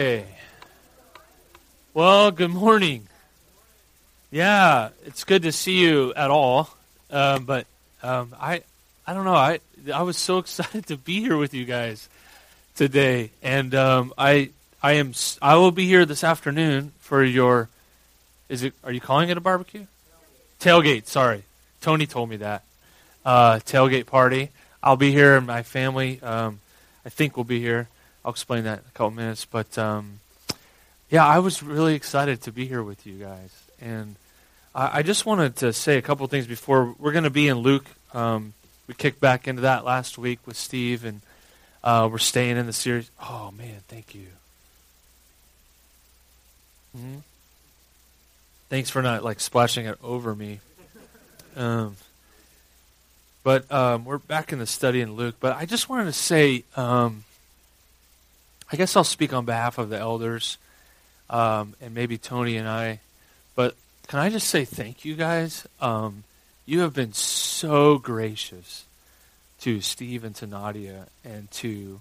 Hey. Well, good morning. Yeah, it's good to see you at all. Um, but um, I, I don't know. I I was so excited to be here with you guys today, and um, I I am I will be here this afternoon for your. Is it? Are you calling it a barbecue? Tailgate. Sorry, Tony told me that. Uh, tailgate party. I'll be here, and my family. Um, I think will be here. I'll explain that in a couple minutes. But um, yeah, I was really excited to be here with you guys, and I, I just wanted to say a couple things before we're going to be in Luke. Um, we kicked back into that last week with Steve, and uh, we're staying in the series. Oh man, thank you. Mm-hmm. Thanks for not like splashing it over me. Um, but um, we're back in the study in Luke. But I just wanted to say. Um, I guess I'll speak on behalf of the elders um, and maybe Tony and I. But can I just say thank you guys? Um, you have been so gracious to Steve and to Nadia and to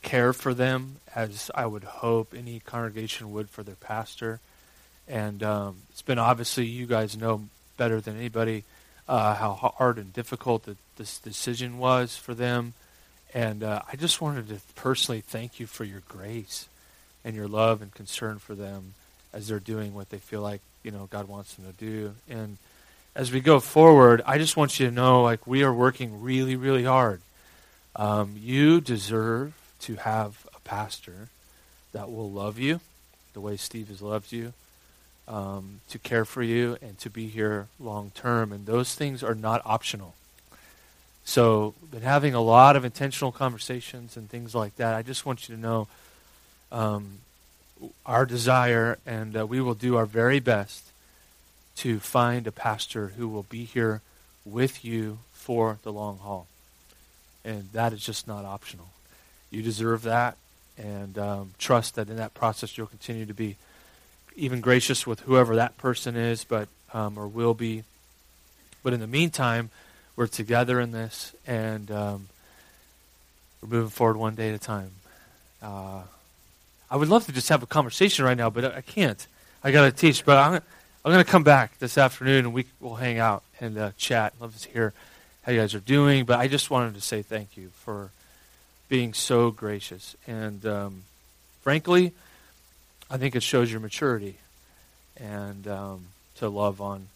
care for them as I would hope any congregation would for their pastor. And um, it's been obviously, you guys know better than anybody uh, how hard and difficult the, this decision was for them. And uh, I just wanted to personally thank you for your grace and your love and concern for them as they're doing what they feel like you know God wants them to do. And as we go forward, I just want you to know, like we are working really, really hard. Um, you deserve to have a pastor that will love you the way Steve has loved you, um, to care for you, and to be here long term. And those things are not optional. So, been having a lot of intentional conversations and things like that. I just want you to know um, our desire, and uh, we will do our very best to find a pastor who will be here with you for the long haul. And that is just not optional. You deserve that, and um, trust that in that process you'll continue to be even gracious with whoever that person is, but um, or will be. But in the meantime, we're together in this, and um, we're moving forward one day at a time. Uh, I would love to just have a conversation right now, but I can't. I got to teach. But I'm, I'm going to come back this afternoon, and we will hang out and uh, chat. Love to hear how you guys are doing. But I just wanted to say thank you for being so gracious. And um, frankly, I think it shows your maturity and um, to love on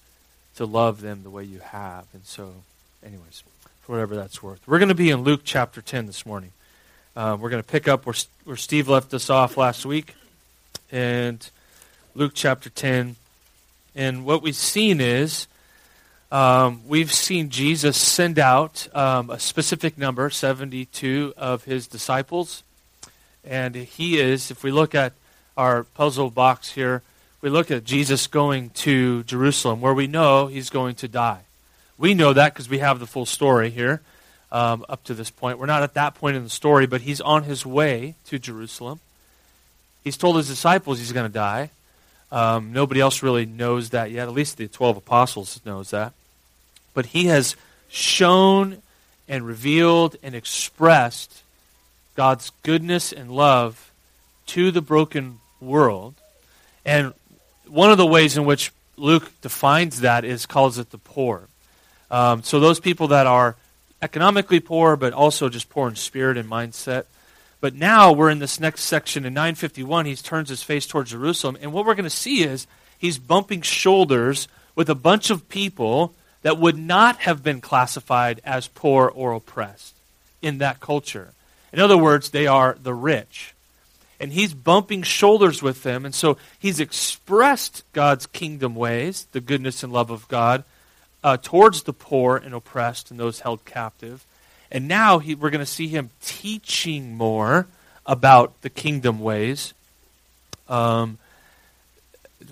to love them the way you have. And so anyways, for whatever that's worth. We're going to be in Luke chapter 10 this morning. Uh, we're going to pick up where, where Steve left us off last week. And Luke chapter 10. And what we've seen is um, we've seen Jesus send out um, a specific number, 72, of his disciples. And he is, if we look at our puzzle box here, we look at Jesus going to Jerusalem, where we know he's going to die. We know that because we have the full story here um, up to this point. We're not at that point in the story, but he's on his way to Jerusalem. He's told his disciples he's going to die. Um, nobody else really knows that yet. At least the 12 apostles knows that. But he has shown and revealed and expressed God's goodness and love to the broken world. And one of the ways in which Luke defines that is calls it the poor. Um, so those people that are economically poor, but also just poor in spirit and mindset. But now we're in this next section in 951. He turns his face towards Jerusalem, and what we're going to see is he's bumping shoulders with a bunch of people that would not have been classified as poor or oppressed in that culture. In other words, they are the rich. And he's bumping shoulders with them. And so he's expressed God's kingdom ways, the goodness and love of God, uh, towards the poor and oppressed and those held captive. And now he, we're going to see him teaching more about the kingdom ways um,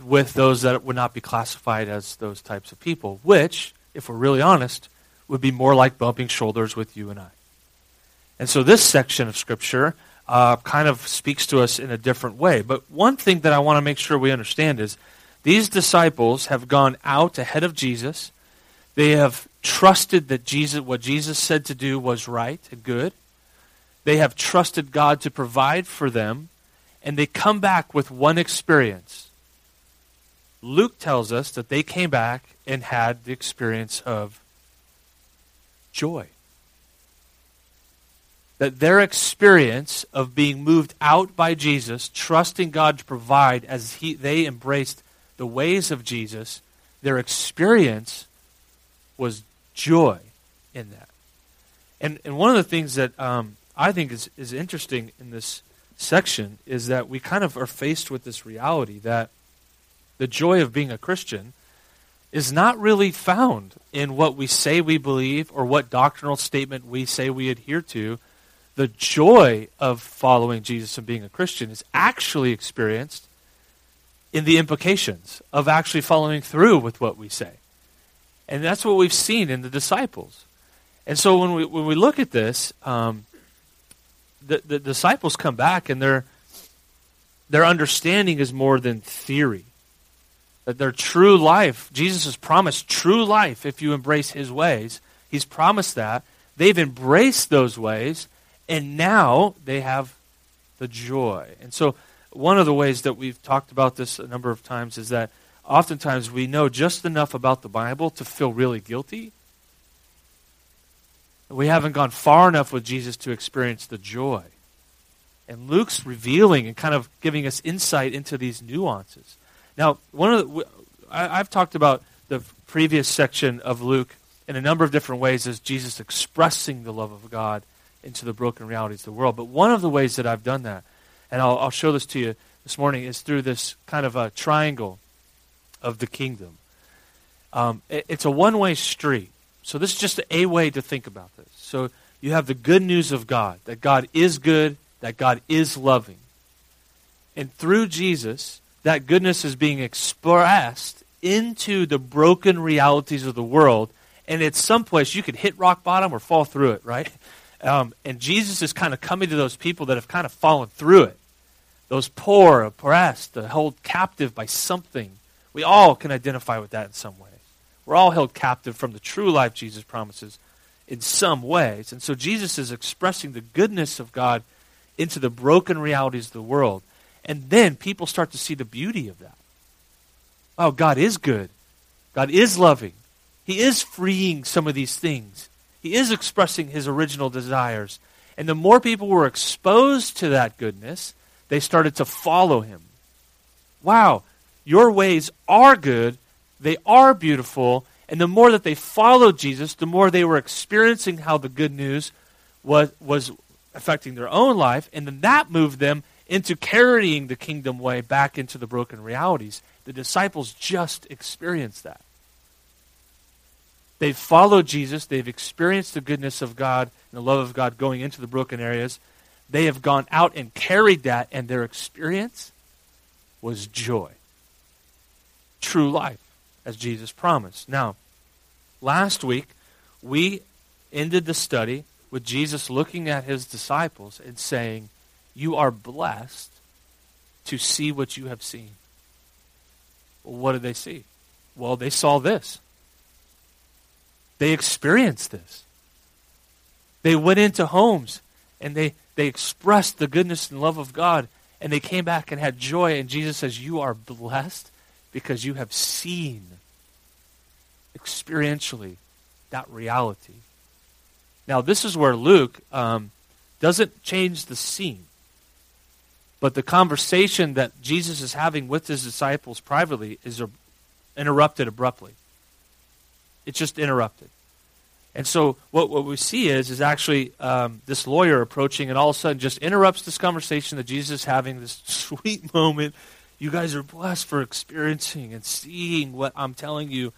with those that would not be classified as those types of people, which, if we're really honest, would be more like bumping shoulders with you and I. And so this section of Scripture uh, kind of speaks to us in a different way. But one thing that I want to make sure we understand is these disciples have gone out ahead of Jesus they have trusted that Jesus, what Jesus said to do was right and good. They have trusted God to provide for them. and they come back with one experience. Luke tells us that they came back and had the experience of joy. That their experience of being moved out by Jesus, trusting God to provide as he, they embraced the ways of Jesus, their experience was joy in that. And, and one of the things that um, I think is, is interesting in this section is that we kind of are faced with this reality that the joy of being a Christian is not really found in what we say we believe or what doctrinal statement we say we adhere to. The joy of following Jesus and being a Christian is actually experienced in the implications of actually following through with what we say. And that's what we've seen in the disciples. And so when we, when we look at this, um, the, the disciples come back and their, their understanding is more than theory that their true life, Jesus has promised true life if you embrace his ways. He's promised that. They've embraced those ways, and now they have the joy. And so, one of the ways that we've talked about this a number of times is that oftentimes we know just enough about the Bible to feel really guilty. We haven't gone far enough with Jesus to experience the joy. And Luke's revealing and kind of giving us insight into these nuances. Now, one of the, I've talked about the previous section of Luke in a number of different ways as Jesus expressing the love of God into the broken realities of the world. But one of the ways that I've done that, and I'll, I'll show this to you this morning, is through this kind of a triangle of the kingdom. Um, it, it's a one way street. So this is just a way to think about this. So you have the good news of God, that God is good, that God is loving. And through Jesus, that goodness is being expressed into the broken realities of the world. And at some place, you could hit rock bottom or fall through it, right? Um, and Jesus is kind of coming to those people that have kind of fallen through it. Those poor, oppressed, held captive by something. We all can identify with that in some ways. We're all held captive from the true life Jesus promises in some ways. And so Jesus is expressing the goodness of God into the broken realities of the world. And then people start to see the beauty of that. Oh, God is good. God is loving. He is freeing some of these things. He is expressing his original desires. And the more people were exposed to that goodness, they started to follow him. Wow, your ways are good, they are beautiful, and the more that they followed Jesus, the more they were experiencing how the good news was, was affecting their own life, and then that moved them into carrying the kingdom way back into the broken realities. The disciples just experienced that. They've followed Jesus. They've experienced the goodness of God and the love of God going into the broken areas. They have gone out and carried that, and their experience was joy. True life, as Jesus promised. Now, last week, we ended the study with Jesus looking at his disciples and saying, you are blessed to see what you have seen. Well, what did they see? Well, they saw this. They experienced this. They went into homes and they, they expressed the goodness and love of God and they came back and had joy. And Jesus says, You are blessed because you have seen experientially that reality. Now, this is where Luke um, doesn't change the scene. But the conversation that Jesus is having with his disciples privately is interrupted abruptly. It's just interrupted. And so what, what we see is is actually um, this lawyer approaching and all of a sudden just interrupts this conversation that Jesus is having, this sweet moment. You guys are blessed for experiencing and seeing what I'm telling you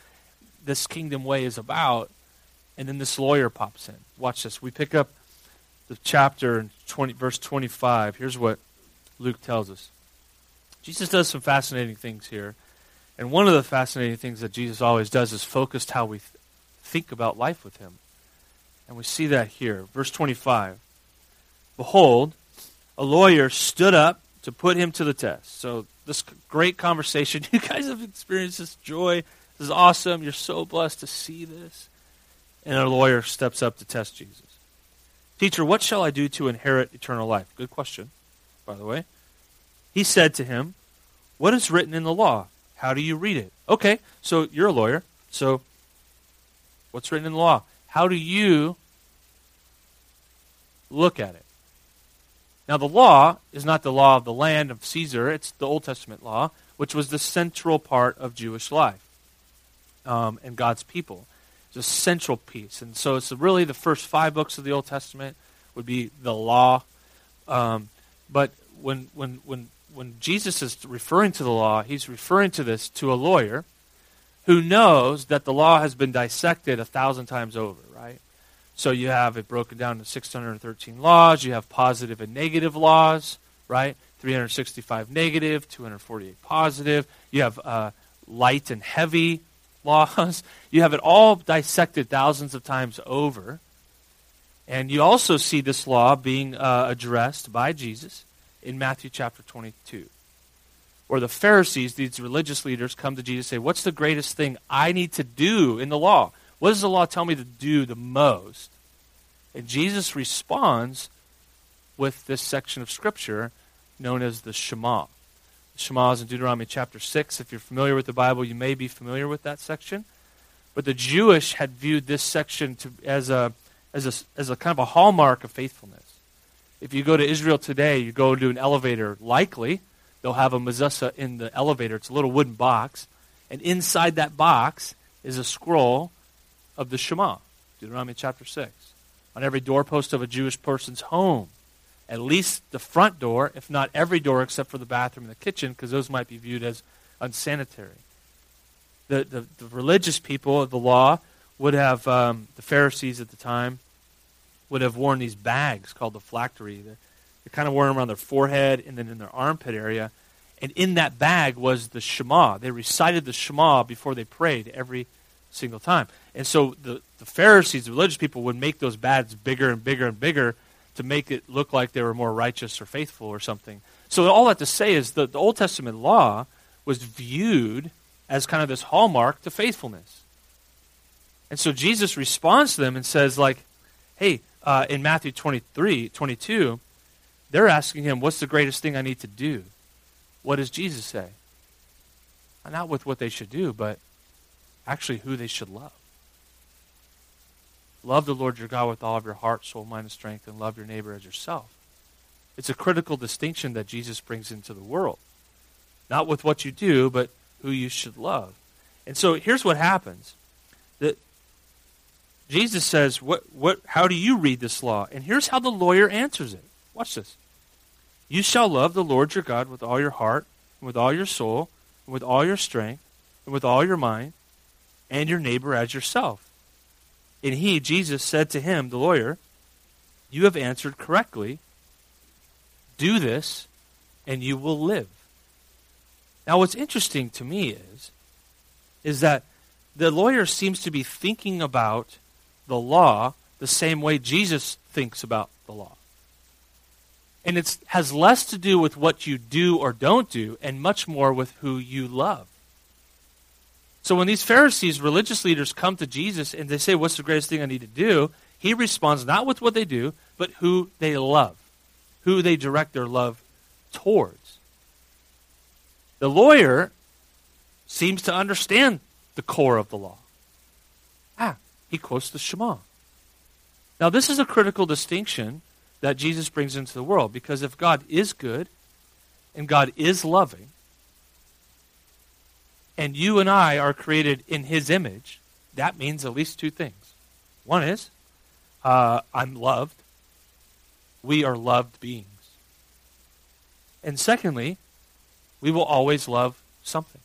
this kingdom way is about. And then this lawyer pops in. Watch this. We pick up the chapter in 20, verse 25. Here's what Luke tells us. Jesus does some fascinating things here. And one of the fascinating things that Jesus always does is focused how we th- think about life with him. And we see that here. Verse 25. Behold, a lawyer stood up to put him to the test. So, this great conversation. You guys have experienced this joy. This is awesome. You're so blessed to see this. And a lawyer steps up to test Jesus. Teacher, what shall I do to inherit eternal life? Good question, by the way. He said to him, What is written in the law? How do you read it? Okay, so you're a lawyer. So what's written in the law? How do you look at it? Now, the law is not the law of the land of Caesar, it's the Old Testament law, which was the central part of Jewish life um, and God's people. It's a central piece. And so it's really the first five books of the Old Testament would be the law. Um, but when, when, when, when Jesus is referring to the law, he's referring to this to a lawyer who knows that the law has been dissected a thousand times over, right? So you have it broken down to 613 laws. You have positive and negative laws, right? 365 negative, 248 positive. You have uh, light and heavy laws. You have it all dissected thousands of times over. And you also see this law being uh, addressed by Jesus in Matthew chapter 22. Or the Pharisees, these religious leaders, come to Jesus and say, What's the greatest thing I need to do in the law? What does the law tell me to do the most? And Jesus responds with this section of Scripture known as the Shema. The Shema is in Deuteronomy chapter 6. If you're familiar with the Bible, you may be familiar with that section. But the Jewish had viewed this section to, as, a, as, a, as a kind of a hallmark of faithfulness. If you go to Israel today, you go to an elevator, likely they'll have a mezuzah in the elevator. It's a little wooden box. And inside that box is a scroll of the Shema, Deuteronomy chapter 6, on every doorpost of a Jewish person's home. At least the front door, if not every door except for the bathroom and the kitchen, because those might be viewed as unsanitary. The, the, the, religious people of the law would have, um, the Pharisees at the time, would have worn these bags called the phylactery. They, they kind of wore them around their forehead and then in their armpit area. And in that bag was the Shema. They recited the Shema before they prayed every single time. And so the, the Pharisees, the religious people, would make those bads bigger and bigger and bigger to make it look like they were more righteous or faithful or something. So all that to say is that the Old Testament law was viewed as kind of this hallmark to faithfulness. And so Jesus responds to them and says, like, hey, uh, in Matthew 23, 22, they're asking him, what's the greatest thing I need to do? What does Jesus say? Not with what they should do, but actually who they should love. Love the Lord your God with all of your heart, soul, mind, and strength, and love your neighbor as yourself. It's a critical distinction that Jesus brings into the world. Not with what you do, but who you should love. And so here's what happens. That Jesus says, what, what, How do you read this law? And here's how the lawyer answers it. Watch this. You shall love the Lord your God with all your heart, and with all your soul, and with all your strength, and with all your mind, and your neighbor as yourself. And he, Jesus, said to him, the lawyer, You have answered correctly. Do this, and you will live. Now, what's interesting to me is, is that the lawyer seems to be thinking about the law the same way Jesus thinks about the law. And it has less to do with what you do or don't do, and much more with who you love. So when these Pharisees, religious leaders, come to Jesus and they say, What's the greatest thing I need to do? He responds not with what they do, but who they love, who they direct their love towards. The lawyer seems to understand the core of the law. Ah, he quotes the Shema. Now, this is a critical distinction that Jesus brings into the world because if God is good and God is loving, and you and I are created in His image, that means at least two things. One is, uh, I'm loved. We are loved beings. And secondly, we will always love something.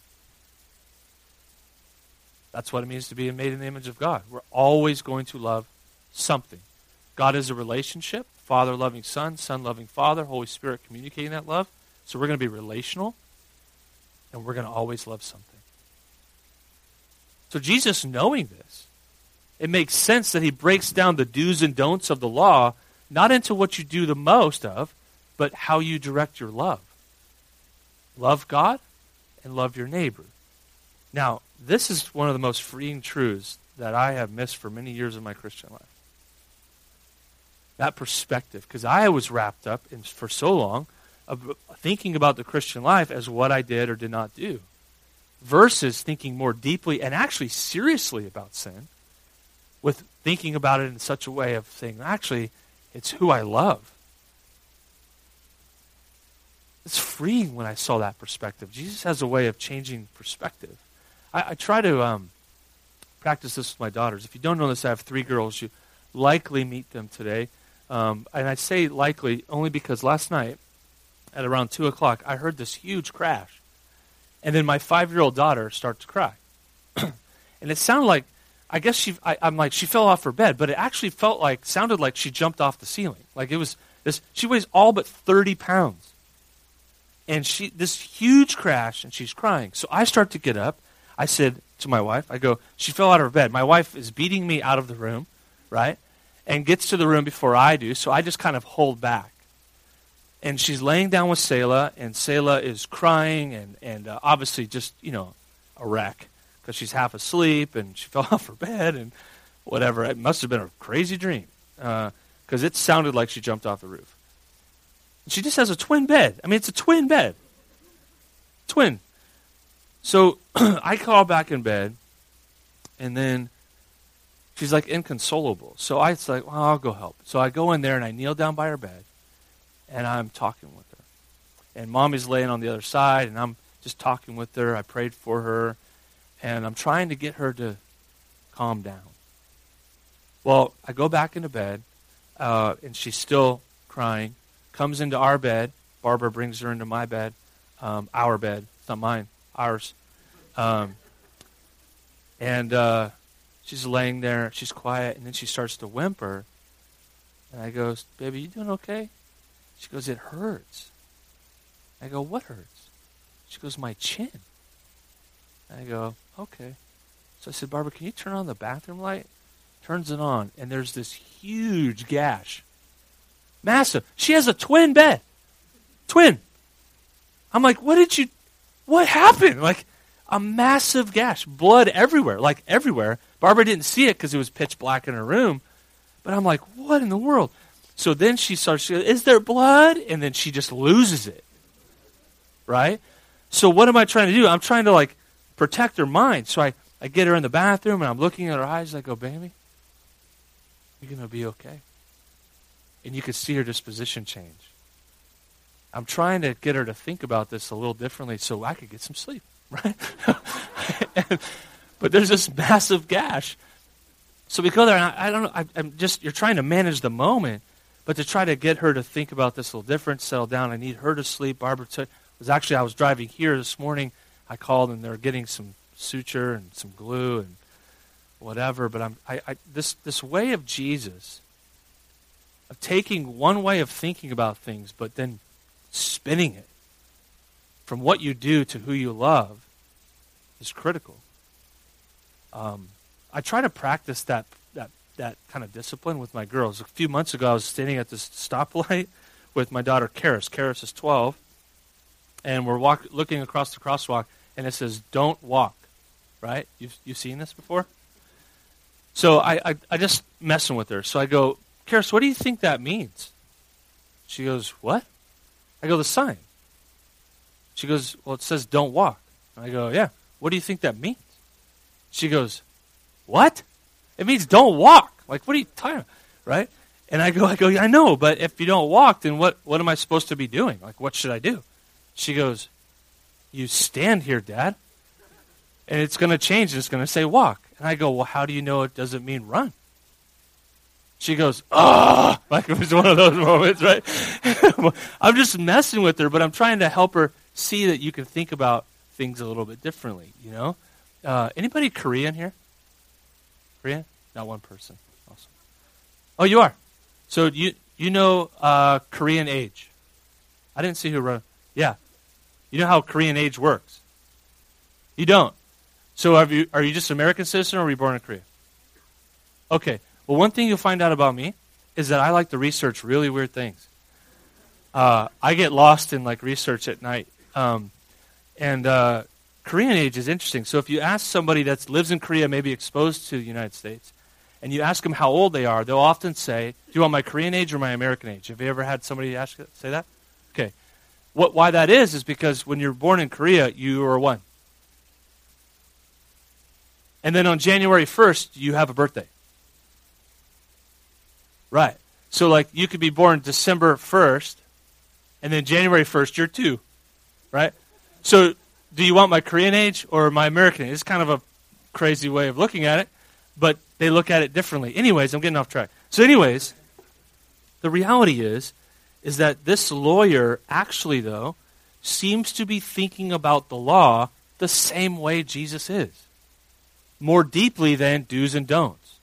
That's what it means to be made in the image of God. We're always going to love something. God is a relationship Father loving Son, Son loving Father, Holy Spirit communicating that love. So we're going to be relational, and we're going to always love something. So Jesus, knowing this, it makes sense that he breaks down the do's and don'ts of the law, not into what you do the most of, but how you direct your love. Love God and love your neighbor. Now, this is one of the most freeing truths that I have missed for many years of my Christian life. That perspective, because I was wrapped up in, for so long of thinking about the Christian life as what I did or did not do, versus thinking more deeply and actually seriously about sin, with thinking about it in such a way of saying, actually, it's who I love. It's freeing when I saw that perspective. Jesus has a way of changing perspective. I, I try to um, practice this with my daughters. If you don't know this, I have three girls. You likely meet them today. Um, and I say likely only because last night at around 2 o'clock, I heard this huge crash. And then my five year old daughter starts to cry. and it sounded like, I guess she, I, am like, she fell off her bed, but it actually felt like, sounded like she jumped off the ceiling. Like it was this, she weighs all but 30 pounds. And she, this huge crash, and she's crying. So I start to get up. I said to my wife, I go, she fell out of her bed. My wife is beating me out of the room, right? And gets to the room before I do. So I just kind of hold back and she's laying down with Selah, and Selah is crying and, and uh, obviously just, you know, a wreck because she's half asleep and she fell off her bed and whatever. It must have been a crazy dream because uh, it sounded like she jumped off the roof. She just has a twin bed. I mean, it's a twin bed. Twin. So I call back in bed, and then she's like inconsolable. So I was like, well, I'll go help. So I go in there and I kneel down by her bed and I'm talking with her. And mommy's laying on the other side, and I'm just talking with her. I prayed for her, and I'm trying to get her to calm down. Well, I go back into bed, uh, and she's still crying. Comes into our bed. Barbara brings her into my bed, um, our bed. It's not mine, ours. Um, and uh, she's laying there. She's quiet, and then she starts to whimper. And I go, "Baby, you doing okay?" She goes, It hurts. I go, What hurts? She goes, My chin. I go, Okay. So I said, Barbara, can you turn on the bathroom light? Turns it on, and there's this huge gash. Massive. She has a twin bed. Twin. I'm like, what did you, what happened? Like, a massive gash. Blood everywhere, like everywhere. Barbara didn't see it because it was pitch black in her room. But I'm like, what in the world? So then she starts, Is there blood? And then she just loses it. Right? So what am I trying to do? I'm trying to like protect her mind. So I, I get her in the bathroom and I'm looking at her eyes. I go, oh, Baby, you're going to be okay. And you can see her disposition change. I'm trying to get her to think about this a little differently so I could get some sleep. Right? and, but there's this massive gash. So we go there, and I, I don't know. I, am just you're trying to manage the moment, but to try to get her to think about this a little different, settle down, I need her to sleep. Barbara took, was actually, I was driving here this morning. I called and they're getting some suture and some glue and whatever. But I'm, I, I, this, this way of Jesus, of taking one way of thinking about things, but then spinning it from what you do to who you love, is critical. Um, I try to practice that that kind of discipline with my girls. A few months ago, I was standing at this stoplight with my daughter Karis. Karis is 12, and we're walk, looking across the crosswalk, and it says, "Don't walk." Right? You've you've seen this before? So I, I I just messing with her. So I go, Karis, what do you think that means? She goes, What? I go, the sign. She goes, Well, it says don't walk. I go, Yeah. What do you think that means? She goes, What? It means don't walk. Like, what are you talking about? Right? And I go, I go, I know, but if you don't walk, then what, what am I supposed to be doing? Like, what should I do? She goes, You stand here, Dad. And it's going to change. It's going to say walk. And I go, Well, how do you know it doesn't mean run? She goes, ah, like it was one of those moments, right? I'm just messing with her, but I'm trying to help her see that you can think about things a little bit differently, you know? Uh, anybody Korean here? Korean? Not one person. Awesome. Oh, you are. So you you know uh, Korean age? I didn't see who wrote. Yeah, you know how Korean age works. You don't. So are you are you just American citizen or were you born in Korea? Okay. Well, one thing you'll find out about me is that I like to research really weird things. Uh, I get lost in like research at night, um, and uh, Korean age is interesting. So if you ask somebody that lives in Korea, maybe exposed to the United States, and you ask them how old they are, they'll often say, "Do you want my Korean age or my American age?" Have you ever had somebody ask say that? Okay. What, why that is, is because when you're born in Korea, you are one. And then on January 1st, you have a birthday. Right. So, like, you could be born December 1st, and then January 1st, you're two. Right? So, do you want my Korean age or my American age? It's kind of a crazy way of looking at it, but they look at it differently. Anyways, I'm getting off track. So, anyways, the reality is, is that this lawyer actually, though, seems to be thinking about the law the same way Jesus is, more deeply than do's and don'ts.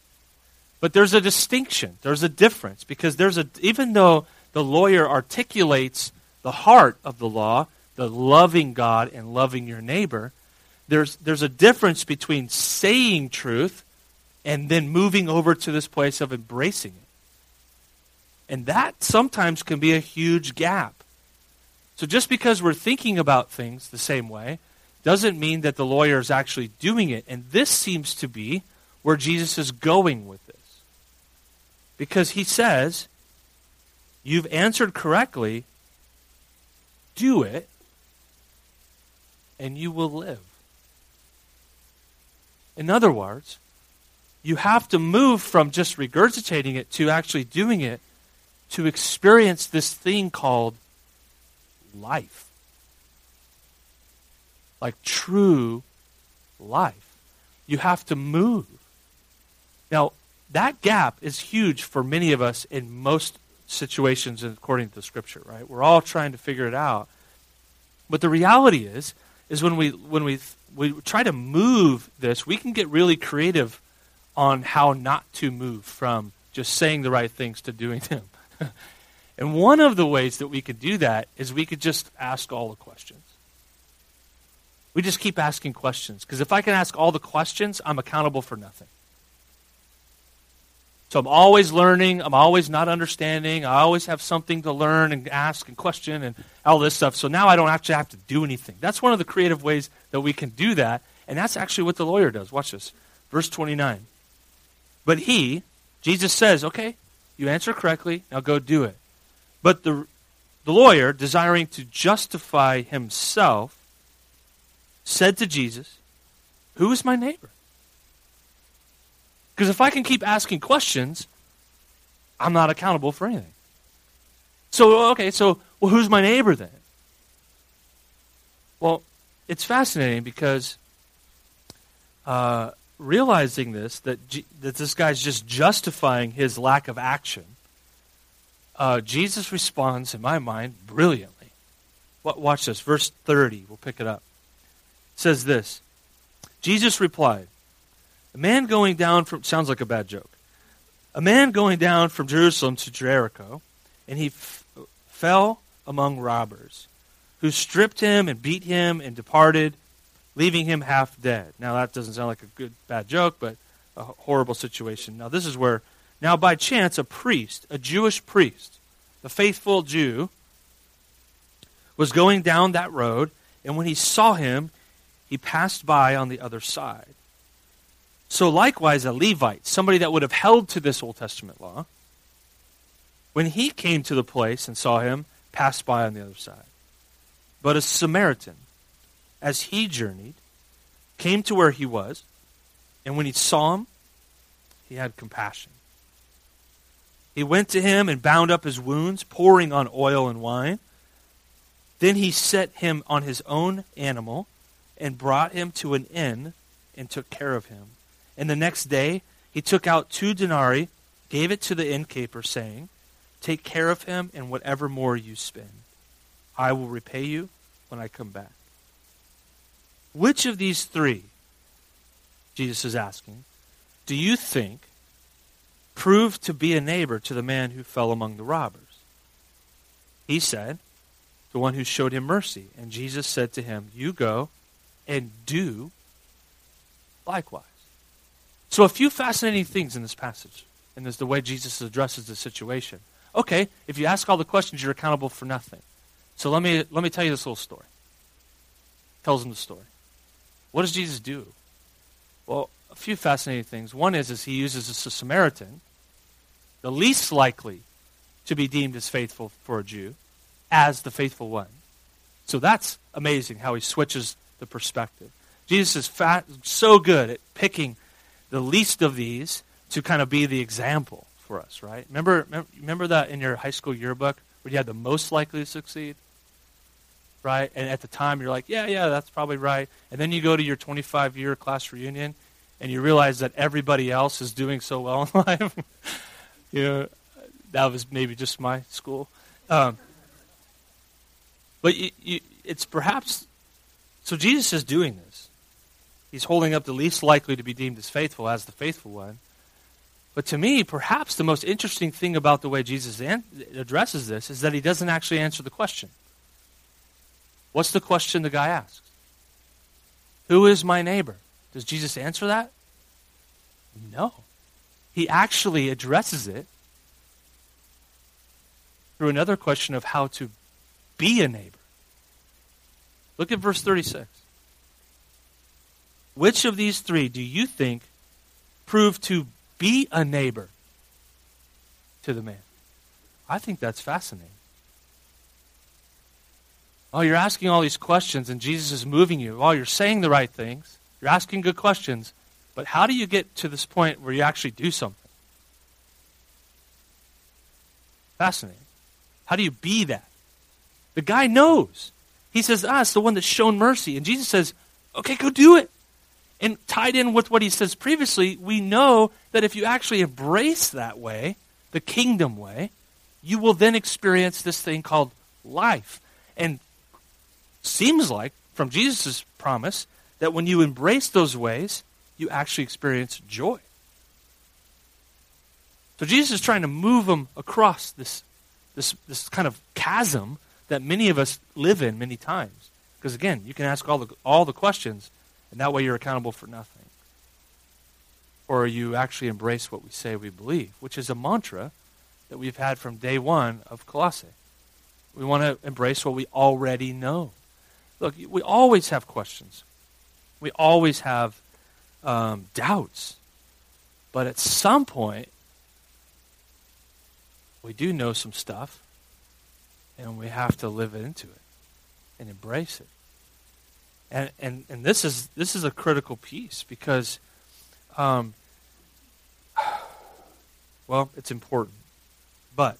But there's a distinction. There's a difference because there's a even though the lawyer articulates the heart of the law, the loving God and loving your neighbor, there's there's a difference between saying truth and then moving over to this place of embracing it. And that sometimes can be a huge gap. So just because we're thinking about things the same way doesn't mean that the lawyer is actually doing it. And this seems to be where Jesus is going with this. Because he says, You've answered correctly, do it, and you will live. In other words, you have to move from just regurgitating it to actually doing it to experience this thing called life. Like true life. You have to move. Now, that gap is huge for many of us in most situations according to the scripture, right? We're all trying to figure it out. But the reality is is when we when we we try to move this, we can get really creative on how not to move from just saying the right things to doing them. and one of the ways that we could do that is we could just ask all the questions. We just keep asking questions because if I can ask all the questions, I'm accountable for nothing. So I'm always learning. I'm always not understanding. I always have something to learn and ask and question and all this stuff. So now I don't actually have to do anything. That's one of the creative ways that we can do that. And that's actually what the lawyer does. Watch this. Verse 29. But he, Jesus says, okay, you answer correctly. Now go do it. But the, the lawyer, desiring to justify himself, said to Jesus, Who is my neighbor? Because if I can keep asking questions, I'm not accountable for anything. So, okay, so, well, who's my neighbor then? Well, it's fascinating because uh, realizing this, that, G- that this guy's just justifying his lack of action, uh, Jesus responds, in my mind, brilliantly. Watch this, verse 30. We'll pick it up. It says this Jesus replied, a man going down from, sounds like a bad joke. A man going down from Jerusalem to Jericho, and he f- fell among robbers, who stripped him and beat him and departed, leaving him half dead. Now, that doesn't sound like a good, bad joke, but a horrible situation. Now, this is where, now by chance, a priest, a Jewish priest, a faithful Jew, was going down that road, and when he saw him, he passed by on the other side. So, likewise, a Levite, somebody that would have held to this Old Testament law, when he came to the place and saw him, passed by on the other side. But a Samaritan, as he journeyed, came to where he was, and when he saw him, he had compassion. He went to him and bound up his wounds, pouring on oil and wine. Then he set him on his own animal and brought him to an inn and took care of him. And the next day he took out two denarii, gave it to the innkeeper, saying, Take care of him and whatever more you spend. I will repay you when I come back. Which of these three, Jesus is asking, do you think proved to be a neighbor to the man who fell among the robbers? He said, The one who showed him mercy. And Jesus said to him, You go and do likewise. So, a few fascinating things in this passage, and there's the way Jesus addresses the situation. Okay, if you ask all the questions, you're accountable for nothing. So let me let me tell you this little story. Tells him the story. What does Jesus do? Well, a few fascinating things. One is, is he uses a Samaritan, the least likely to be deemed as faithful for a Jew, as the faithful one. So that's amazing how he switches the perspective. Jesus is fat, so good at picking the least of these to kind of be the example for us, right? Remember, remember that in your high school yearbook where you had the most likely to succeed? Right? And at the time you're like, yeah, yeah, that's probably right. And then you go to your 25 year class reunion and you realize that everybody else is doing so well in life. you know, that was maybe just my school. Um, but you, you, it's perhaps, so Jesus is doing this. He's holding up the least likely to be deemed as faithful as the faithful one. But to me, perhaps the most interesting thing about the way Jesus an- addresses this is that he doesn't actually answer the question. What's the question the guy asks? Who is my neighbor? Does Jesus answer that? No. He actually addresses it through another question of how to be a neighbor. Look at verse 36. Which of these three do you think proved to be a neighbor to the man? I think that's fascinating. Oh, you're asking all these questions and Jesus is moving you. Oh, you're saying the right things. You're asking good questions. But how do you get to this point where you actually do something? Fascinating. How do you be that? The guy knows. He says, ah, it's the one that's shown mercy. And Jesus says, okay, go do it. And tied in with what he says previously, we know that if you actually embrace that way, the kingdom way, you will then experience this thing called life. And seems like, from Jesus' promise, that when you embrace those ways, you actually experience joy. So Jesus is trying to move them across this, this, this kind of chasm that many of us live in many times. Because again, you can ask all the, all the questions, and that way you're accountable for nothing. Or you actually embrace what we say we believe, which is a mantra that we've had from day one of Colossae. We want to embrace what we already know. Look, we always have questions. We always have um, doubts. But at some point, we do know some stuff, and we have to live into it and embrace it. And and and this is this is a critical piece because, um, well, it's important, but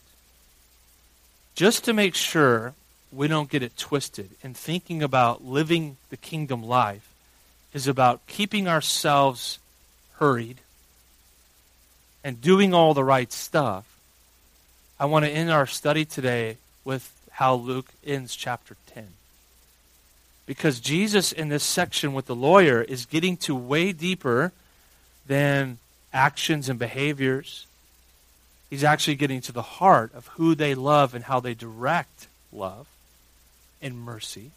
just to make sure we don't get it twisted in thinking about living the kingdom life is about keeping ourselves hurried and doing all the right stuff, I want to end our study today with how Luke ends chapter 10. Because Jesus, in this section with the lawyer, is getting to way deeper than actions and behaviors. He's actually getting to the heart of who they love and how they direct love and mercy.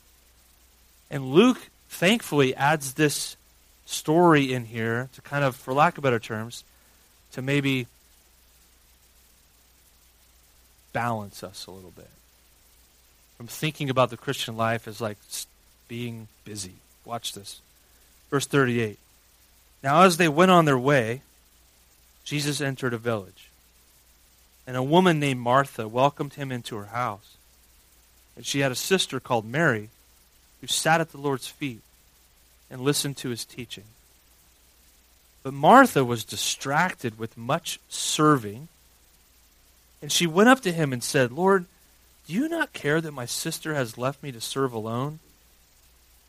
And Luke thankfully adds this story in here to kind of, for lack of better terms, to maybe balance us a little bit from thinking about the Christian life as like being busy. Watch this. Verse 38. Now, as they went on their way, Jesus entered a village, and a woman named Martha welcomed him into her house. And she had a sister called Mary who sat at the Lord's feet and listened to his teaching. But Martha was distracted with much serving, and she went up to him and said, Lord, do you not care that my sister has left me to serve alone?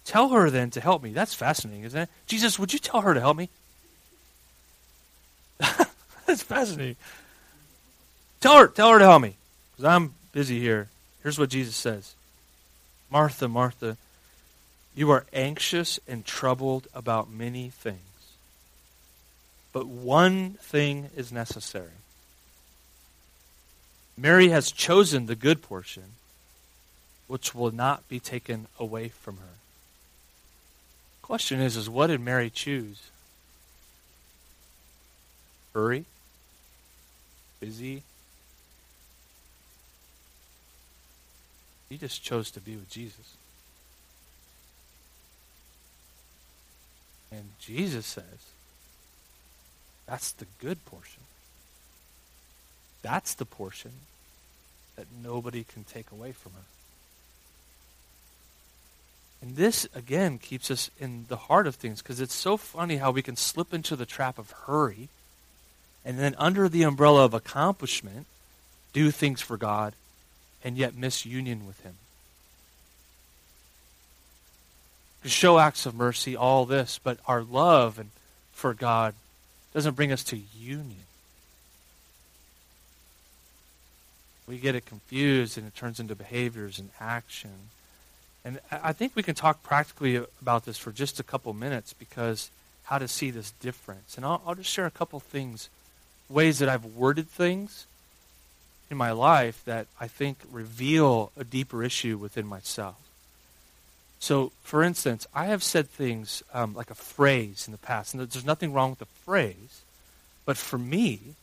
Tell her then to help me. That's fascinating, isn't it? Jesus, would you tell her to help me? That's fascinating. Tell her, tell her to help me, because I'm busy here. Here's what Jesus says Martha, Martha, you are anxious and troubled about many things. But one thing is necessary. Mary has chosen the good portion, which will not be taken away from her. Question is, is what did Mary choose? Hurry? Busy? He just chose to be with Jesus. And Jesus says, that's the good portion. That's the portion that nobody can take away from her. And this, again, keeps us in the heart of things because it's so funny how we can slip into the trap of hurry and then, under the umbrella of accomplishment, do things for God and yet miss union with Him. To show acts of mercy, all this, but our love and for God doesn't bring us to union. We get it confused and it turns into behaviors and action. And I think we can talk practically about this for just a couple minutes because how to see this difference. And I'll, I'll just share a couple things, ways that I've worded things in my life that I think reveal a deeper issue within myself. So, for instance, I have said things um, like a phrase in the past, and there's nothing wrong with the phrase, but for me,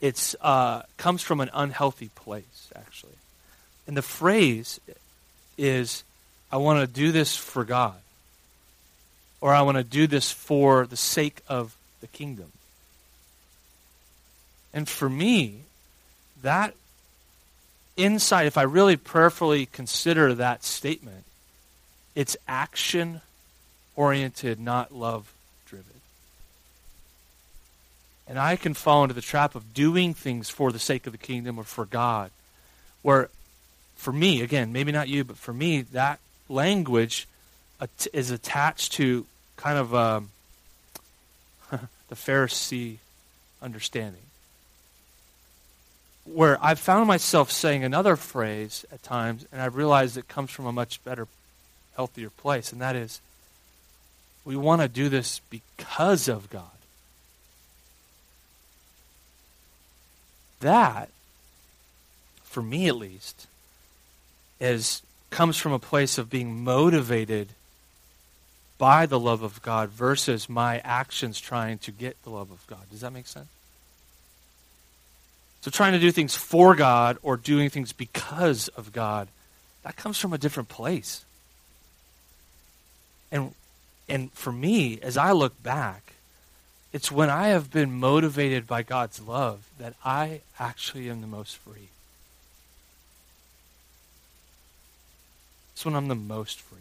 it uh, comes from an unhealthy place, actually. And the phrase is, I want to do this for God, or I want to do this for the sake of the kingdom. And for me, that insight, if I really prayerfully consider that statement, it's action oriented, not love driven. And I can fall into the trap of doing things for the sake of the kingdom or for God. Where, for me, again, maybe not you, but for me, that language is attached to kind of um, the Pharisee understanding. Where I've found myself saying another phrase at times, and I've realized it comes from a much better, healthier place, and that is we want to do this because of God. That, for me at least, is comes from a place of being motivated by the love of God versus my actions trying to get the love of God. Does that make sense? So trying to do things for God or doing things because of God, that comes from a different place. And and for me, as I look back, it's when I have been motivated by God's love that I actually am the most free. It's when I'm the most free.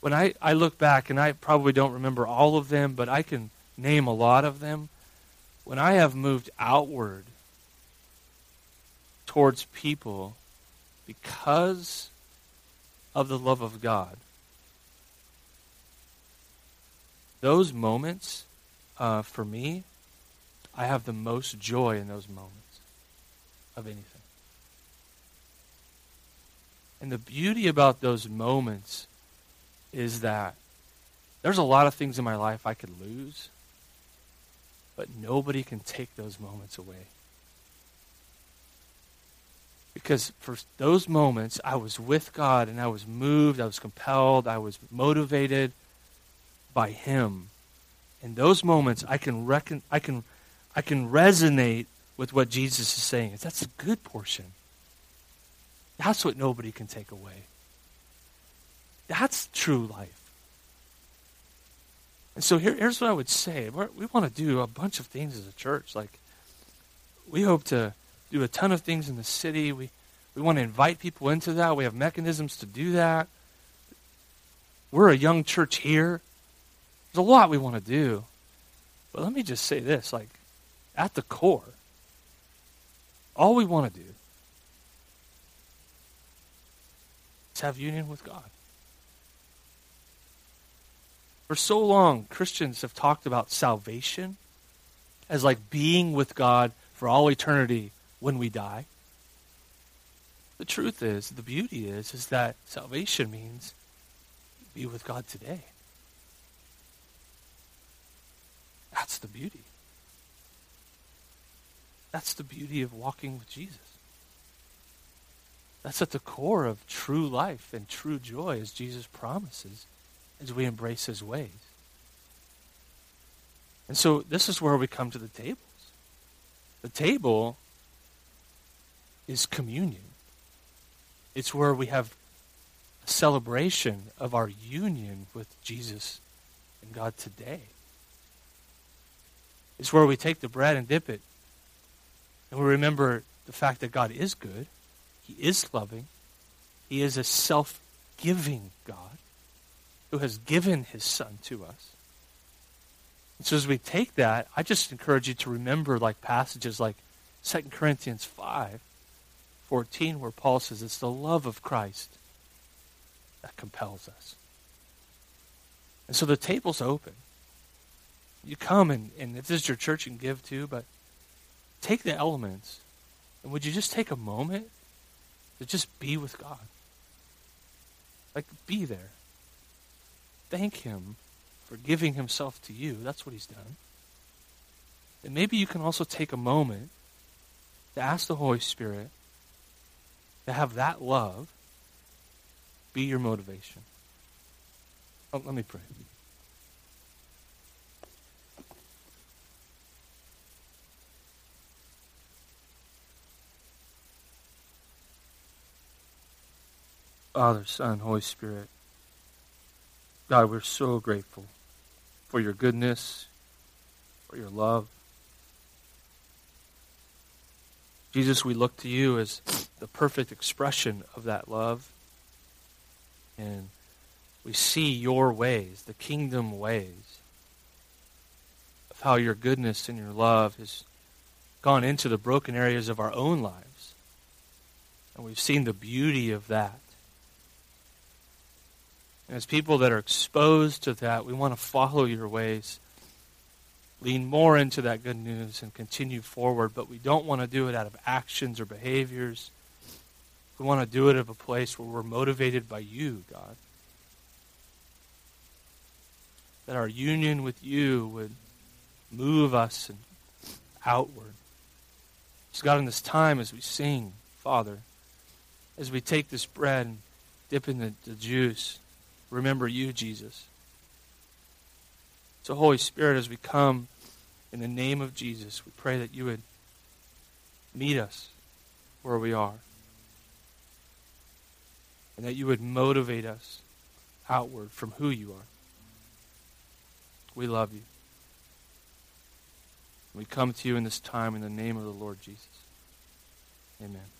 When I, I look back, and I probably don't remember all of them, but I can name a lot of them. When I have moved outward towards people because of the love of God, those moments, uh, for me, I have the most joy in those moments of anything. And the beauty about those moments is that there's a lot of things in my life I could lose, but nobody can take those moments away. Because for those moments, I was with God and I was moved, I was compelled, I was motivated by Him. In those moments, I can reckon, I can, I can resonate with what Jesus is saying. That's a good portion. That's what nobody can take away. That's true life. And so here, here's what I would say. We're, we want to do a bunch of things as a church. Like, we hope to do a ton of things in the city. We, we want to invite people into that. We have mechanisms to do that. We're a young church here. There's a lot we want to do. But let me just say this like, at the core, all we want to do have union with God. For so long, Christians have talked about salvation as like being with God for all eternity when we die. The truth is, the beauty is, is that salvation means be with God today. That's the beauty. That's the beauty of walking with Jesus. That's at the core of true life and true joy as Jesus promises as we embrace his ways. And so this is where we come to the tables. The table is communion. It's where we have a celebration of our union with Jesus and God today. It's where we take the bread and dip it. And we remember the fact that God is good. He is loving. He is a self giving God who has given his Son to us. And so as we take that, I just encourage you to remember like passages like 2 Corinthians 5, 14, where Paul says it's the love of Christ that compels us. And so the table's open. You come and, and if this is your church, you can give too, but take the elements. And would you just take a moment to just be with God? Like, be there. Thank Him for giving Himself to you. That's what He's done. And maybe you can also take a moment to ask the Holy Spirit to have that love be your motivation. Oh, let me pray. Father, Son, Holy Spirit, God, we're so grateful for your goodness, for your love. Jesus, we look to you as the perfect expression of that love. And we see your ways, the kingdom ways, of how your goodness and your love has gone into the broken areas of our own lives. And we've seen the beauty of that. And as people that are exposed to that, we want to follow your ways, lean more into that good news, and continue forward. But we don't want to do it out of actions or behaviors. We want to do it of a place where we're motivated by you, God. That our union with you would move us outward. So, God, in this time as we sing, Father, as we take this bread and dip in the, the juice, remember you, Jesus. So, Holy Spirit, as we come in the name of Jesus, we pray that you would meet us where we are. And that you would motivate us outward from who you are. We love you. We come to you in this time in the name of the Lord Jesus. Amen.